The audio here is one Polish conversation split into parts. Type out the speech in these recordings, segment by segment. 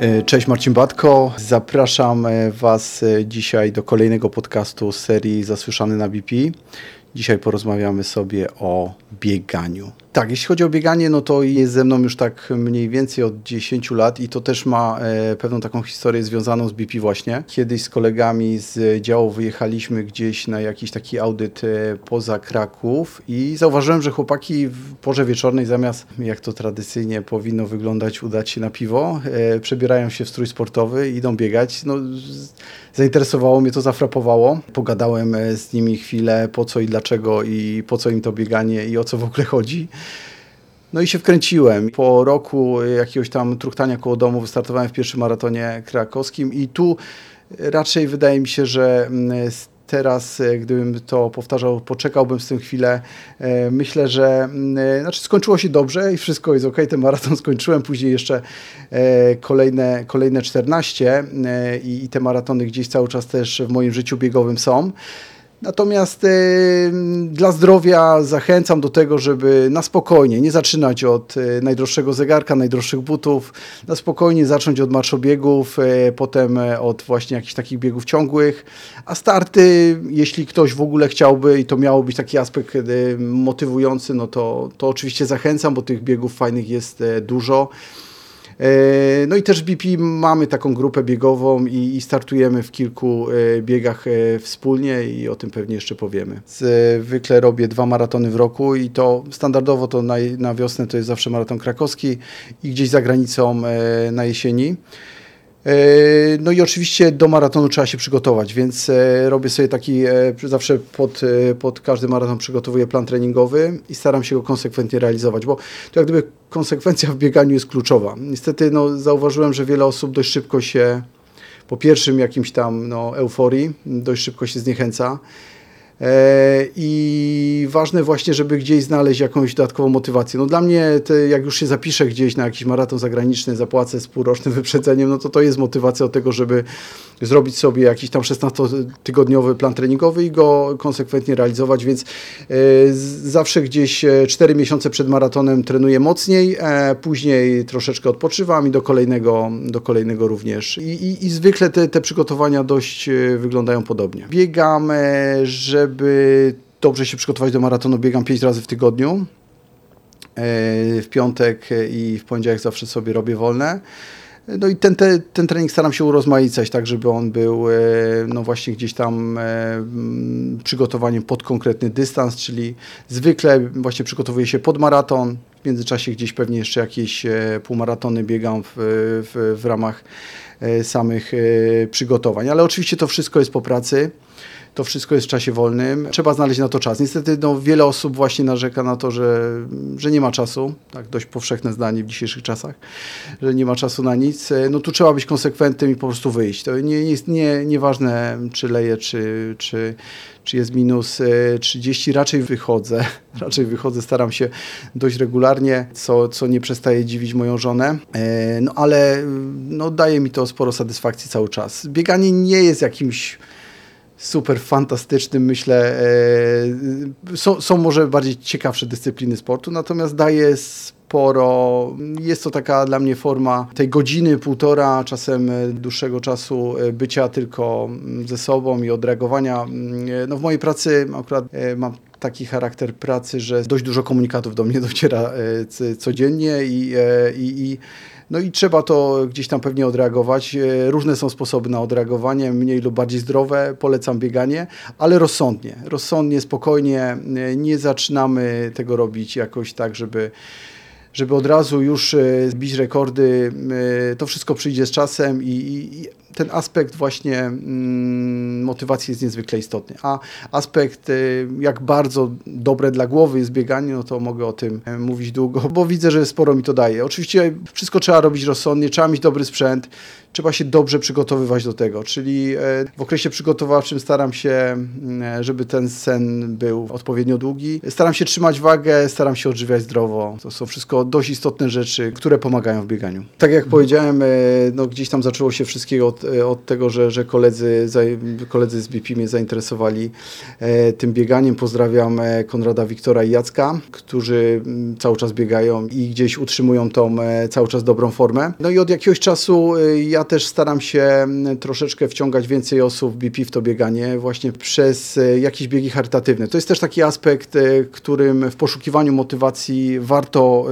E, cześć Marcin Batko, zapraszam e, Was e, dzisiaj do kolejnego podcastu serii Zasłyszany na BP. Dzisiaj porozmawiamy sobie o bieganiu. Tak, jeśli chodzi o bieganie, no to jest ze mną już tak mniej więcej od 10 lat i to też ma e, pewną taką historię związaną z BP właśnie. Kiedyś z kolegami z działu wyjechaliśmy gdzieś na jakiś taki audyt e, poza Kraków i zauważyłem, że chłopaki w porze wieczornej zamiast, jak to tradycyjnie powinno wyglądać, udać się na piwo, e, przebierają się w strój sportowy idą biegać. No, zainteresowało mnie to, zafrapowało. Pogadałem z nimi chwilę, po co i dlaczego i po co im to bieganie i o co w ogóle chodzi. No i się wkręciłem. Po roku jakiegoś tam truchtania koło domu wystartowałem w pierwszym maratonie krakowskim i tu raczej wydaje mi się, że mm, teraz, e, gdybym to powtarzał, poczekałbym z tym chwilę. E, myślę, że mm, znaczy skończyło się dobrze i wszystko jest ok. Ten maraton skończyłem, później jeszcze kolejne, kolejne 14 i te maratony gdzieś cały czas też w moim życiu biegowym są. Natomiast y, dla zdrowia zachęcam do tego, żeby na spokojnie, nie zaczynać od y, najdroższego zegarka, najdroższych butów, na spokojnie zacząć od marszobiegów, y, potem od właśnie jakichś takich biegów ciągłych, a starty, jeśli ktoś w ogóle chciałby i to miało być taki aspekt motywujący, no to, to oczywiście zachęcam, bo tych biegów fajnych jest dużo. E, no i też w BP mamy taką grupę biegową i, i startujemy w kilku e, biegach e, wspólnie i o tym pewnie jeszcze powiemy. Zwykle robię dwa maratony w roku i to standardowo to na, na wiosnę to jest zawsze maraton krakowski i gdzieś za granicą na jesieni. E, no i oczywiście do maratonu trzeba się przygotować, więc e, robię sobie taki, e, zawsze pod, pod każdy maraton przygotowuję plan treningowy i staram się go konsekwentnie realizować, bo to jak gdyby konsekwencja w bieganiu jest kluczowa. Niestety no, zauważyłem, że wiele osób dość szybko się po pierwszym jakimś tam no, euforii, dość szybko się zniechęca. E, I ważne właśnie, żeby gdzieś znaleźć jakąś dodatkową motywację. No dla mnie, te, jak już się zapiszę gdzieś na jakiś maraton zagraniczny, zapłacę z półrocznym wyprzedzeniem, no to to jest motywacja do tego, żeby zrobić sobie jakiś tam 16-tygodniowy plan treningowy i go konsekwentnie realizować, więc e, zawsze gdzieś 4 e, miesiące przed maratonem trenuję mocniej, później troszeczkę odpoczywam i do kolejnego, do kolejnego również. I, i, i zwykle te, te przygotowania dość wyglądają podobnie. Biegam, żeby żeby dobrze się przygotować do maratonu, biegam 5 razy w tygodniu. E, w piątek i w poniedziałek zawsze sobie robię wolne. No i ten, ten, ten trening staram się urozmaicać, tak żeby on był e, no właśnie gdzieś tam e, przygotowaniem pod konkretny dystans, czyli zwykle właśnie przygotowuję się pod maraton, w międzyczasie gdzieś pewnie jeszcze jakieś półmaratony biegam w, w, w ramach samych przygotowań, ale oczywiście to wszystko jest po pracy to wszystko jest w czasie wolnym. Trzeba znaleźć na to czas. Niestety no, wiele osób właśnie narzeka na to, że, że nie ma czasu. Tak, dość powszechne zdanie w dzisiejszych czasach, że nie ma czasu na nic. No tu trzeba być konsekwentnym i po prostu wyjść. To nie jest nie, nieważne, czy leje, czy, czy, czy jest minus 30, e, raczej wychodzę. Raczej wychodzę, staram się dość regularnie, co, co nie przestaje dziwić moją żonę. E, no ale no, daje mi to sporo satysfakcji cały czas. Bieganie nie jest jakimś super fantastycznym, myślę. E, są, są może bardziej ciekawsze dyscypliny sportu, natomiast daje sporo. Jest to taka dla mnie forma tej godziny, półtora, czasem dłuższego czasu e, bycia tylko mm, ze sobą i odreagowania. Mm, e, no w mojej pracy akurat mam taki charakter pracy, że dość dużo komunikatów do mnie dociera codziennie i, i, i no i trzeba to gdzieś tam pewnie odreagować. E, różne są sposoby na odreagowanie, mniej lub bardziej zdrowe. Polecam bieganie, ale rozsądnie. Rozsądnie, spokojnie. E, nie zaczynamy tego robić jakoś tak, żeby żeby od razu już e, zbić rekordy. To wszystko przyjdzie z czasem i, i ten aspekt właśnie mm, motywacji jest niezwykle istotny. A aspekt, y, jak bardzo dobre dla głowy jest bieganie, no to mogę o tym e, mówić długo, bo widzę, że sporo mi to daje. Oczywiście wszystko trzeba robić rozsądnie, trzeba mieć dobry sprzęt, trzeba się dobrze przygotowywać do tego, czyli e, w okresie przygotowawczym staram się, mm, e, żeby ten sen był odpowiednio długi. Staram się trzymać wagę, staram się odżywiać zdrowo. To są wszystko dość istotne rzeczy, które pomagają w bieganiu. Tak jak powiedziałem, e, no, gdzieś tam zaczęło się wszystkiego od, e, od tego, że, że koledzy, koledzy z BP mnie zainteresowali e, tym bieganiem. Pozdrawiam Konrada, Wiktora i Jacka, którzy mm, cały czas biegają i gdzieś utrzymują tą cały czas dobrą formę. No i od jakiegoś czasu ja też staram się mm, troszeczkę wciągać więcej osób w BP w to bieganie właśnie przez jakieś biegi charytatywne. To jest też taki aspekt, którym w poszukiwaniu motywacji warto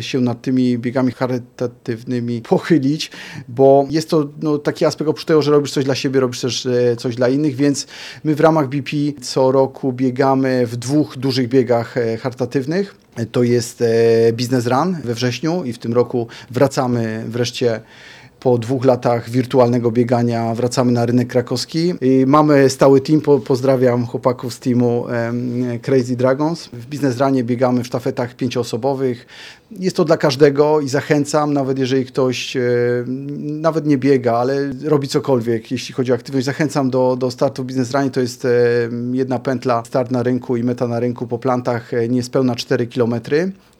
się nad tymi biegami charytatywnymi pochylić, bo jest to no, taki aspekt oprócz tego, że robisz coś dla siebie, robisz też e, coś dla innych, więc my w ramach BP co roku biegamy w dwóch dużych biegach e, charytatywnych. To jest e, Business Run we wrześniu i w tym roku wracamy wreszcie po dwóch latach wirtualnego biegania wracamy na rynek krakowski. I mamy stały team, po, pozdrawiam chłopaków z teamu um, Crazy Dragons. W Biznes Runie biegamy w sztafetach pięcioosobowych. Jest to dla każdego i zachęcam, nawet jeżeli ktoś e, nawet nie biega, ale robi cokolwiek, jeśli chodzi o aktywność, zachęcam do, do startu w Biznes Runie. To jest e, jedna pętla, start na rynku i meta na rynku po plantach e, niespełna 4 km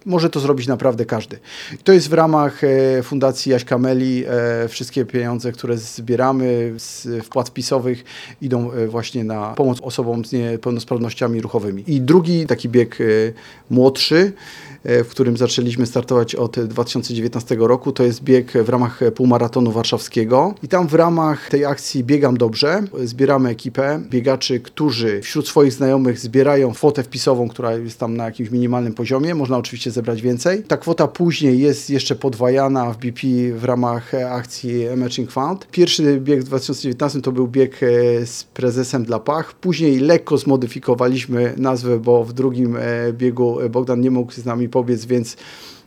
może to zrobić naprawdę każdy. To jest w ramach e, Fundacji Jaśka Meli. E, wszystkie pieniądze, które zbieramy z wpłat pisowych idą e, właśnie na pomoc osobom z niepełnosprawnościami ruchowymi. I drugi taki bieg młodszy, w którym zaczęliśmy startować od 2019 roku. To jest bieg w ramach półmaratonu warszawskiego. I tam w ramach tej akcji Biegam Dobrze zbieramy ekipę biegaczy, którzy wśród swoich znajomych zbierają kwotę wpisową, która jest tam na jakimś minimalnym poziomie. Można oczywiście zebrać więcej. Ta kwota później jest jeszcze podwajana w BP w ramach akcji Emerging Fund. Pierwszy bieg w 2019 to był bieg e, z prezesem dla Pach. Później lekko zmodyfikowaliśmy nazwę, bo w drugim e, biegu Bogdan nie mógł z nami pobiec, więc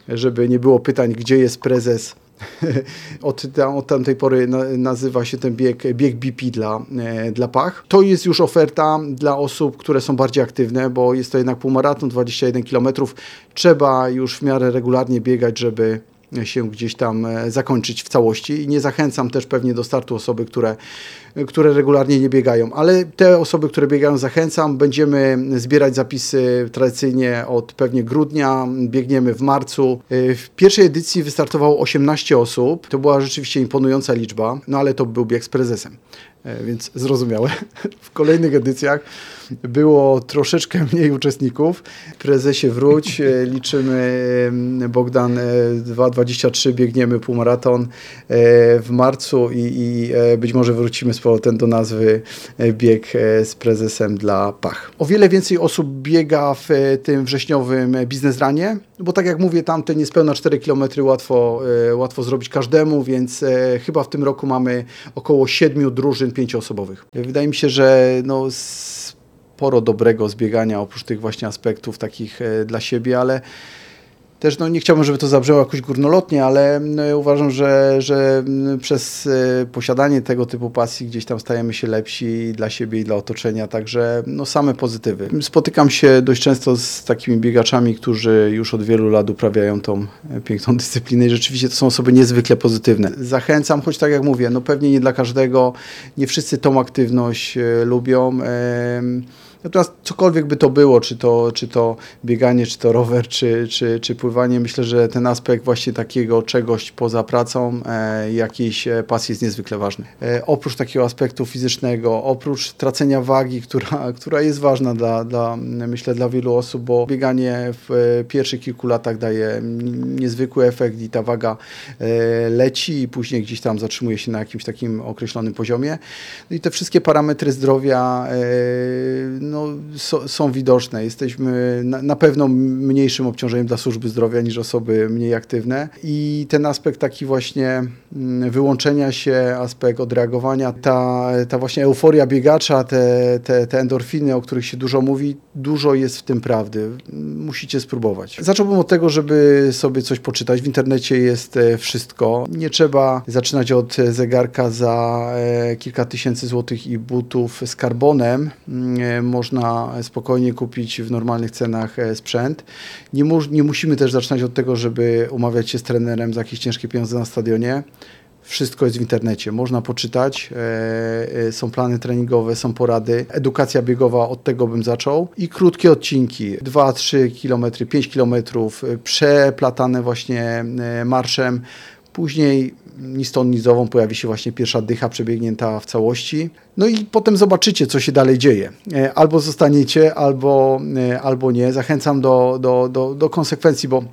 żeby nie było pytań, gdzie jest prezes, od, od tamtej pory nazywa się ten bieg, bieg BP dla, e, dla Pach. To jest już oferta dla osób, które są bardziej aktywne, bo jest to jednak półmaraton, 21 km. Trzeba już w miarę regularnie biegać, żeby się gdzieś tam e, zakończyć w całości i nie zachęcam też pewnie do startu osoby, które, które regularnie nie biegają, ale te osoby, które biegają zachęcam. Będziemy zbierać zapisy tradycyjnie od pewnie grudnia, biegniemy w marcu. E, w pierwszej edycji wystartowało 18 osób, to była rzeczywiście imponująca liczba, no ale to był bieg z prezesem. E, więc zrozumiałe. W kolejnych edycjach było troszeczkę mniej uczestników. Prezesie wróć, e, liczymy Bogdan 2.23, e, biegniemy półmaraton w marcu i, i być może wrócimy z powrotem do nazwy bieg z prezesem dla Pach. O wiele więcej osób biega w tym wrześniowym biznesranie, bo tak jak mówię, tam te niespełna 4 km łatwo, łatwo zrobić każdemu, więc chyba w tym roku mamy około 7 drużyn pięcioosobowych. Wydaje mi się, że no, sporo dobrego zbiegania oprócz tych właśnie aspektów takich e, dla siebie, ale też no, nie chciałbym, żeby to zabrzmiało jakoś górnolotnie, ale no, uważam, że, że przez y, posiadanie tego typu pasji gdzieś tam stajemy się lepsi dla siebie i dla otoczenia, także no, same pozytywy. Spotykam się dość często z takimi biegaczami, którzy już od wielu lat uprawiają tą e, piękną dyscyplinę i rzeczywiście to są osoby niezwykle pozytywne. Zachęcam, choć tak jak mówię, no pewnie nie dla każdego, nie wszyscy tą aktywność lubią. Y, Natomiast cokolwiek by to było, czy to, czy to bieganie, czy to rower, czy, czy, czy pływanie, myślę, że ten aspekt właśnie takiego czegoś poza pracą, e, jakiejś e, pasji jest niezwykle ważny. E, oprócz takiego aspektu fizycznego, oprócz tracenia wagi, która, która jest ważna dla, dla, myślę, dla wielu osób, bo bieganie w e, pierwszych kilku latach daje niezwykły efekt i ta waga e, leci i później gdzieś tam zatrzymuje się na jakimś takim określonym poziomie. No i te wszystkie parametry zdrowia e, no, so, są widoczne. Jesteśmy na, na, pewno mniejszym obciążeniem dla służby zdrowia niż osoby mniej aktywne i ten aspekt taki właśnie mm, wyłączenia się, aspekt odreagowania, ta, ta właśnie euforia biegacza, te, te, te endorfiny, o których się dużo mówi, dużo jest w tym prawdy. Musicie spróbować. Zacząłbym od tego, żeby sobie coś poczytać. W internecie jest e, wszystko. Nie trzeba zaczynać od zegarka za e, kilka tysięcy złotych i butów z karbonem mm, e, można spokojnie kupić w normalnych cenach e, sprzęt. Nie, mu, nie musimy też zaczynać od tego, żeby umawiać się z trenerem za jakieś ciężkie pieniądze na stadionie. Wszystko jest w internecie, można poczytać. E, e, są plany treningowe, są porady. Edukacja biegowa, od tego bym zaczął. I krótkie odcinki, 2-3 km, 5 km, przeplatane właśnie marszem. Później ni stąd, ni zową pojawi się właśnie pierwsza dycha przebiegnięta w całości. No i potem zobaczycie, co się dalej dzieje. E, albo zostaniecie, albo, e, albo nie. Zachęcam do, do, do, do konsekwencji, bo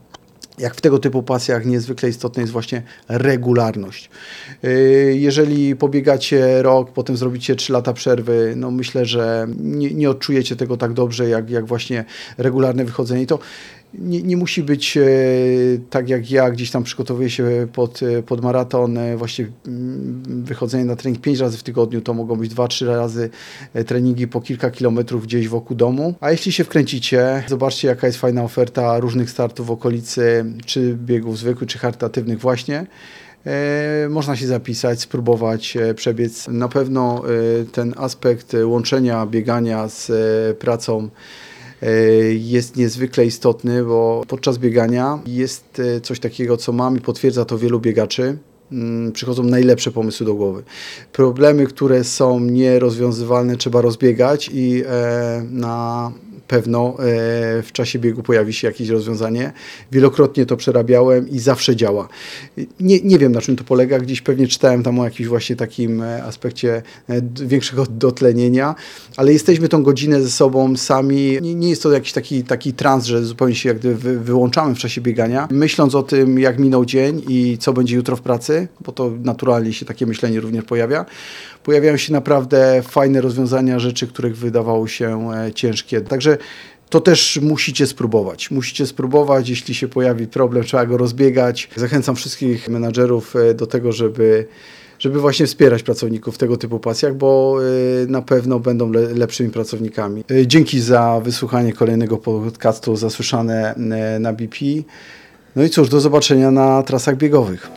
jak w tego typu pasjach niezwykle istotna jest właśnie regularność. E, jeżeli pobiegacie rok, potem zrobicie 3 lata przerwy, no myślę, że nie, nie odczujecie tego tak dobrze, jak, jak właśnie regularne wychodzenie. To nie, nie musi być e, tak jak ja, gdzieś tam przygotowuję się pod, e, pod maraton, e, właśnie mm, wychodzenie na trening 5 razy w tygodniu, to mogą być 2-3 razy treningi po kilka kilometrów gdzieś wokół domu. A jeśli się wkręcicie, zobaczcie jaka jest fajna oferta różnych startów w okolicy, czy biegów zwykłych, czy charytatywnych właśnie. Można się zapisać, spróbować przebiec. Na pewno ten aspekt łączenia biegania z pracą jest niezwykle istotny, bo podczas biegania jest e, coś takiego, co mam i potwierdza to wielu biegaczy. Mm, przychodzą najlepsze pomysły do głowy. Problemy, które są nierozwiązywalne, trzeba rozbiegać i e, na pewno e, w czasie biegu pojawi się jakieś rozwiązanie. Wielokrotnie to przerabiałem i zawsze działa. Nie, nie wiem na czym to polega, gdzieś pewnie czytałem tam o jakimś właśnie takim e, aspekcie e, większego dotlenienia, ale jesteśmy tą godzinę ze sobą sami. Nie, nie jest to jakiś taki, taki trans, że zupełnie się jak gdyby wyłączamy w czasie biegania. Myśląc o tym, jak minął dzień i co będzie jutro w pracy, bo to naturalnie się takie myślenie również pojawia, pojawiają się naprawdę fajne rozwiązania, rzeczy, których wydawało się ciężkie. Także to też musicie spróbować. Musicie spróbować, jeśli się pojawi problem, trzeba go rozbiegać. Zachęcam wszystkich menadżerów e, do tego, żeby żeby właśnie wspierać pracowników w tego typu pasjach, bo e, na pewno będą lepszymi pracownikami. E, dzięki za wysłuchanie kolejnego podcastu Zasłyszane na BP. No i cóż, do zobaczenia na trasach biegowych.